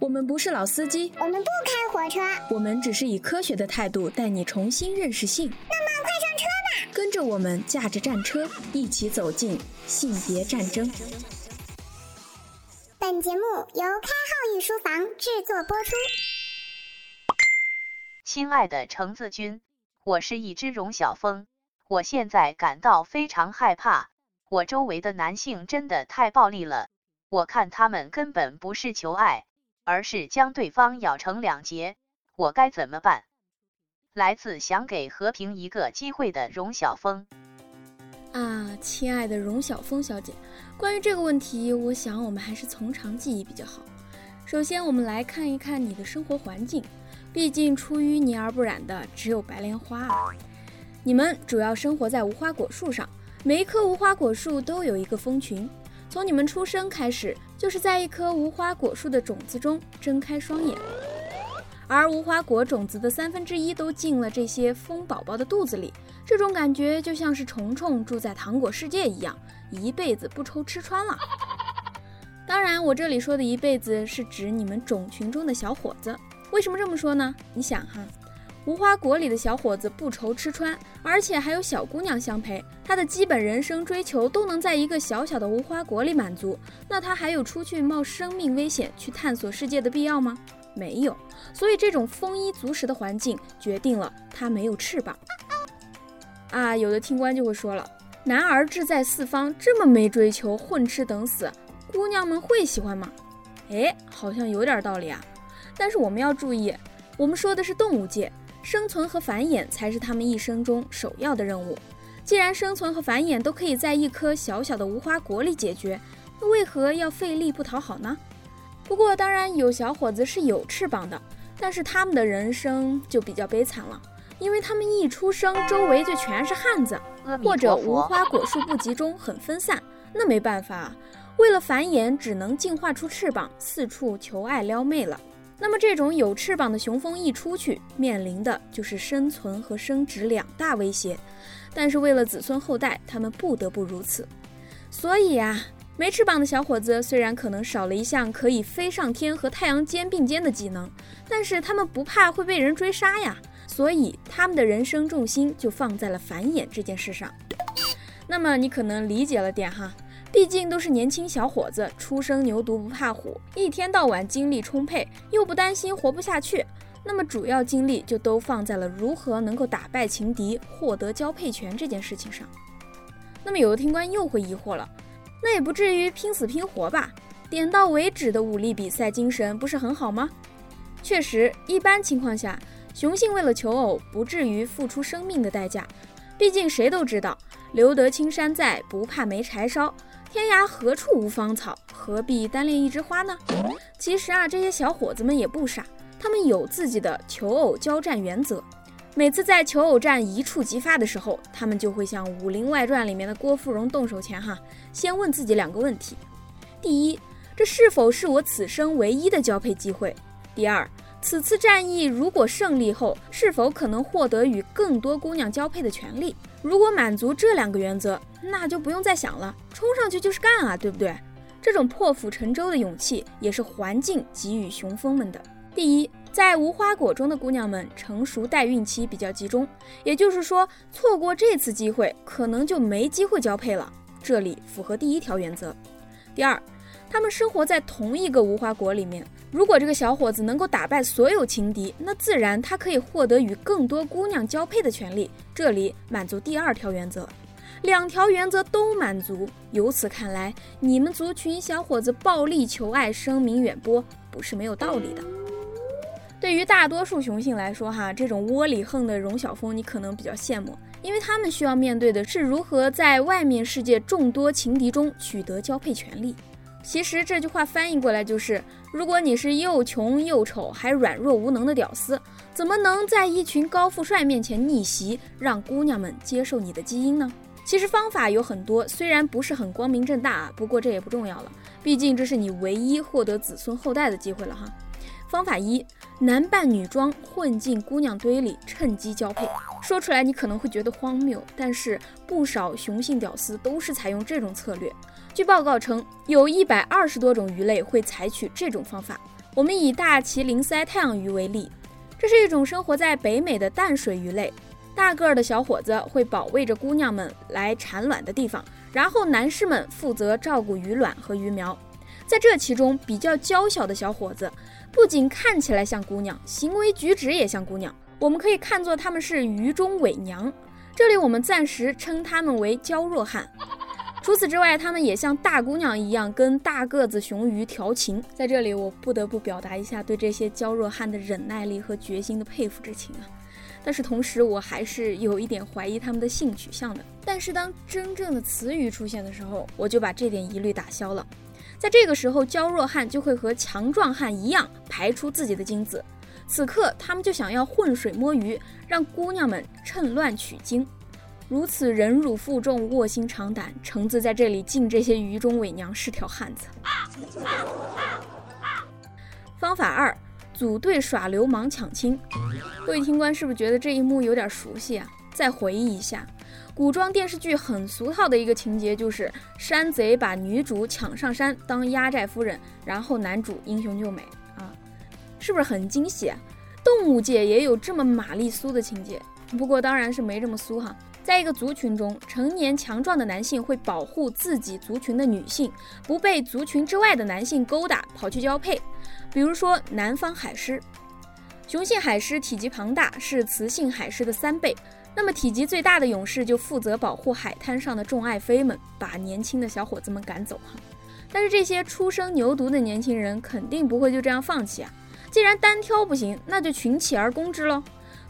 我们不是老司机，我们不开火车，我们只是以科学的态度带你重新认识性。那么快上车吧，跟着我们驾着战车一起走进性别战争。本节目由开号御书房制作播出。亲爱的橙子君，我是一只荣小蜂，我现在感到非常害怕。我周围的男性真的太暴力了，我看他们根本不是求爱，而是将对方咬成两截。我该怎么办？来自想给和平一个机会的荣小峰。啊，亲爱的荣小峰小姐，关于这个问题，我想我们还是从长计议比较好。首先，我们来看一看你的生活环境，毕竟出淤泥而不染的只有白莲花啊。你们主要生活在无花果树上。每一棵无花果树都有一个蜂群，从你们出生开始，就是在一棵无花果树的种子中睁开双眼，而无花果种子的三分之一都进了这些蜂宝宝的肚子里。这种感觉就像是虫虫住在糖果世界一样，一辈子不愁吃穿了。当然，我这里说的一辈子是指你们种群中的小伙子。为什么这么说呢？你想哈。无花果里的小伙子不愁吃穿，而且还有小姑娘相陪，他的基本人生追求都能在一个小小的无花果里满足，那他还有出去冒生命危险去探索世界的必要吗？没有。所以这种丰衣足食的环境决定了他没有翅膀。啊，有的听官就会说了，男儿志在四方，这么没追求，混吃等死，姑娘们会喜欢吗？哎，好像有点道理啊。但是我们要注意，我们说的是动物界。生存和繁衍才是他们一生中首要的任务。既然生存和繁衍都可以在一颗小小的无花果里解决，那为何要费力不讨好呢？不过，当然有小伙子是有翅膀的，但是他们的人生就比较悲惨了，因为他们一出生周围就全是汉子，或者无花果树不集中，很分散。那没办法，为了繁衍，只能进化出翅膀，四处求爱撩妹了。那么，这种有翅膀的雄蜂一出去，面临的就是生存和生殖两大威胁。但是，为了子孙后代，他们不得不如此。所以呀，没翅膀的小伙子虽然可能少了一项可以飞上天和太阳肩并肩的技能，但是他们不怕会被人追杀呀。所以，他们的人生重心就放在了繁衍这件事上。那么，你可能理解了点哈。毕竟都是年轻小伙子，初生牛犊不怕虎，一天到晚精力充沛，又不担心活不下去，那么主要精力就都放在了如何能够打败情敌，获得交配权这件事情上。那么有的听官又会疑惑了，那也不至于拼死拼活吧？点到为止的武力比赛精神不是很好吗？确实，一般情况下，雄性为了求偶，不至于付出生命的代价。毕竟谁都知道，留得青山在，不怕没柴烧。天涯何处无芳草，何必单恋一枝花呢？其实啊，这些小伙子们也不傻，他们有自己的求偶交战原则。每次在求偶战一触即发的时候，他们就会像《武林外传》里面的郭芙蓉动手前，哈，先问自己两个问题：第一，这是否是我此生唯一的交配机会？第二，此次战役如果胜利后，是否可能获得与更多姑娘交配的权利？如果满足这两个原则，那就不用再想了，冲上去就是干啊，对不对？这种破釜沉舟的勇气，也是环境给予雄蜂们的。第一，在无花果中的姑娘们成熟待孕期比较集中，也就是说，错过这次机会，可能就没机会交配了。这里符合第一条原则。第二，他们生活在同一个无花果里面。如果这个小伙子能够打败所有情敌，那自然他可以获得与更多姑娘交配的权利。这里满足第二条原则，两条原则都满足。由此看来，你们族群小伙子暴力求爱，声名远播，不是没有道理的。对于大多数雄性来说，哈，这种窝里横的荣小峰，你可能比较羡慕，因为他们需要面对的是如何在外面世界众多情敌中取得交配权利。其实这句话翻译过来就是：如果你是又穷又丑还软弱无能的屌丝，怎么能在一群高富帅面前逆袭，让姑娘们接受你的基因呢？其实方法有很多，虽然不是很光明正大啊，不过这也不重要了，毕竟这是你唯一获得子孙后代的机会了哈。方法一：男扮女装混进姑娘堆里，趁机交配。说出来你可能会觉得荒谬，但是不少雄性屌丝都是采用这种策略。据报告称，有一百二十多种鱼类会采取这种方法，我们以大麒麟鳃太阳鱼为例，这是一种生活在北美的淡水鱼类。大个儿的小伙子会保卫着姑娘们来产卵的地方，然后男士们负责照顾鱼卵和鱼苗。在这其中，比较娇小的小伙子不仅看起来像姑娘，行为举止也像姑娘。我们可以看作他们是鱼中伪娘。这里我们暂时称他们为娇弱汉。除此之外，他们也像大姑娘一样跟大个子雄鱼调情。在这里，我不得不表达一下对这些娇弱汉的忍耐力和决心的佩服之情啊！但是同时，我还是有一点怀疑他们的性取向的。但是当真正的雌鱼出现的时候，我就把这点疑虑打消了。在这个时候，娇弱汉就会和强壮汉一样排出自己的精子，此刻他们就想要浑水摸鱼，让姑娘们趁乱取精。如此忍辱负重、卧薪尝胆，橙子在这里敬这些鱼中伪娘是条汉子。方法二：组队耍流氓抢亲。各位听官是不是觉得这一幕有点熟悉啊？再回忆一下，古装电视剧很俗套的一个情节就是山贼把女主抢上山当压寨夫人，然后男主英雄救美啊，是不是很惊喜啊？动物界也有这么玛丽苏的情节，不过当然是没这么苏哈。在一个族群中，成年强壮的男性会保护自己族群的女性，不被族群之外的男性勾搭，跑去交配。比如说，南方海狮，雄性海狮体积庞大，是雌性海狮的三倍。那么，体积最大的勇士就负责保护海滩上的众爱妃们，把年轻的小伙子们赶走哈。但是，这些初生牛犊的年轻人肯定不会就这样放弃啊！既然单挑不行，那就群起而攻之喽。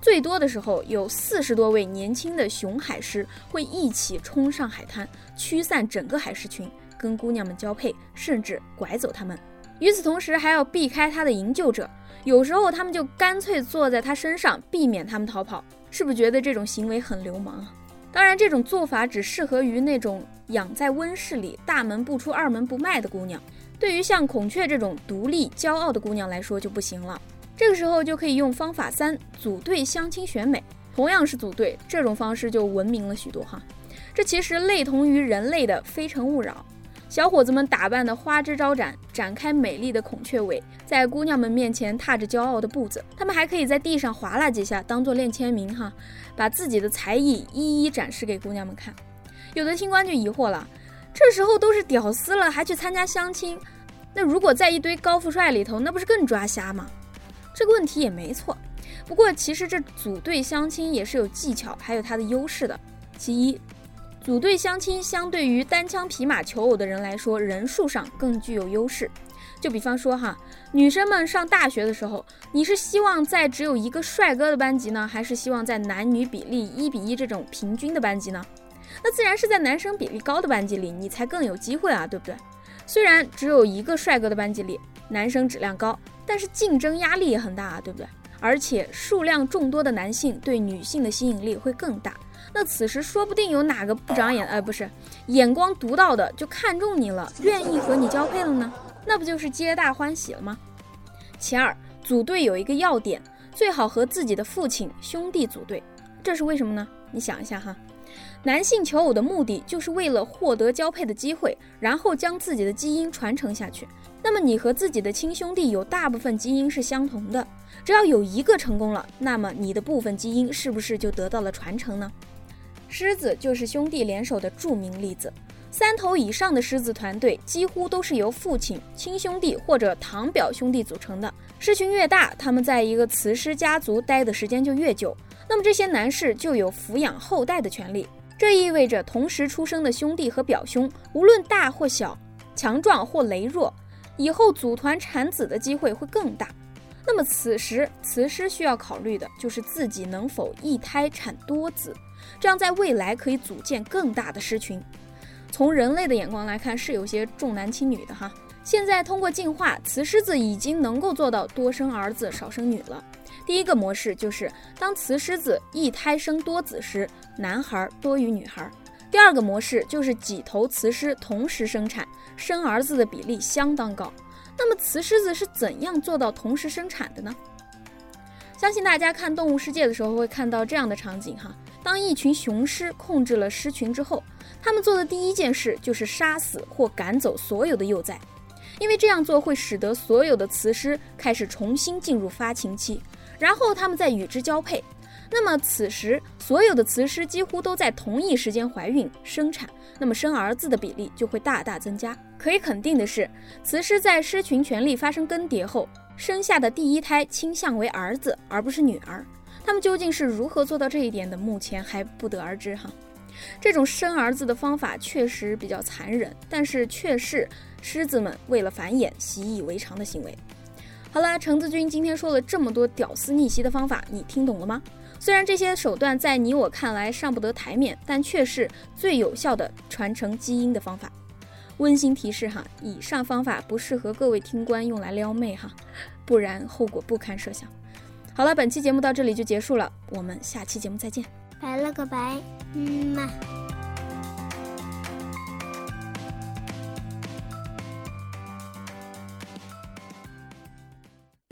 最多的时候，有四十多位年轻的雄海狮会一起冲上海滩，驱散整个海狮群，跟姑娘们交配，甚至拐走他们。与此同时，还要避开他的营救者，有时候他们就干脆坐在他身上，避免他们逃跑。是不是觉得这种行为很流氓啊？当然，这种做法只适合于那种养在温室里、大门不出二门不迈的姑娘，对于像孔雀这种独立骄傲的姑娘来说就不行了。这个时候就可以用方法三组队相亲选美，同样是组队，这种方式就文明了许多哈。这其实类同于人类的《非诚勿扰》，小伙子们打扮的花枝招展，展开美丽的孔雀尾，在姑娘们面前踏着骄傲的步子。他们还可以在地上划拉几下，当做练签名哈，把自己的才艺一一展示给姑娘们看。有的听官就疑惑了，这时候都是屌丝了，还去参加相亲？那如果在一堆高富帅里头，那不是更抓瞎吗？这个问题也没错，不过其实这组队相亲也是有技巧，还有它的优势的。其一，组队相亲相对于单枪匹马求偶的人来说，人数上更具有优势。就比方说哈，女生们上大学的时候，你是希望在只有一个帅哥的班级呢，还是希望在男女比例一比一这种平均的班级呢？那自然是在男生比例高的班级里，你才更有机会啊，对不对？虽然只有一个帅哥的班级里，男生质量高。但是竞争压力也很大啊，对不对？而且数量众多的男性对女性的吸引力会更大。那此时说不定有哪个不长眼，呃，不是眼光独到的就看中你了，愿意和你交配了呢？那不就是皆大欢喜了吗？其二，组队有一个要点，最好和自己的父亲兄弟组队。这是为什么呢？你想一下哈，男性求偶的目的就是为了获得交配的机会，然后将自己的基因传承下去。那么你和自己的亲兄弟有大部分基因是相同的，只要有一个成功了，那么你的部分基因是不是就得到了传承呢？狮子就是兄弟联手的著名例子，三头以上的狮子团队几乎都是由父亲、亲兄弟或者堂表兄弟组成的。狮群越大，他们在一个雌狮家族待的时间就越久，那么这些男士就有抚养后代的权利。这意味着同时出生的兄弟和表兄，无论大或小，强壮或羸弱。以后组团产子的机会会更大，那么此时雌狮需要考虑的就是自己能否一胎产多子，这样在未来可以组建更大的狮群。从人类的眼光来看，是有些重男轻女的哈。现在通过进化，雌狮子已经能够做到多生儿子少生女了。第一个模式就是当雌狮子一胎生多子时，男孩多于女孩。第二个模式就是几头雌狮同时生产，生儿子的比例相当高。那么雌狮子是怎样做到同时生产的呢？相信大家看《动物世界》的时候会看到这样的场景哈。当一群雄狮控制了狮群之后，他们做的第一件事就是杀死或赶走所有的幼崽，因为这样做会使得所有的雌狮开始重新进入发情期，然后它们再与之交配。那么此时，所有的雌狮几乎都在同一时间怀孕生产，那么生儿子的比例就会大大增加。可以肯定的是，雌狮在狮群权力发生更迭后，生下的第一胎倾向为儿子而不是女儿。他们究竟是如何做到这一点的，目前还不得而知哈。这种生儿子的方法确实比较残忍，但是却是狮子们为了繁衍习以为常的行为。好了，橙子君今天说了这么多屌丝逆袭的方法，你听懂了吗？虽然这些手段在你我看来上不得台面，但却是最有效的传承基因的方法。温馨提示哈，以上方法不适合各位听官用来撩妹哈，不然后果不堪设想。好了，本期节目到这里就结束了，我们下期节目再见，拜了个拜，嗯嘛。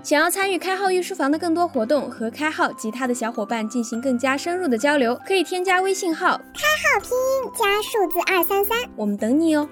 想要参与开号御书房的更多活动，和开号及他的小伙伴进行更加深入的交流，可以添加微信号开号拼音加数字二三三，我们等你哦。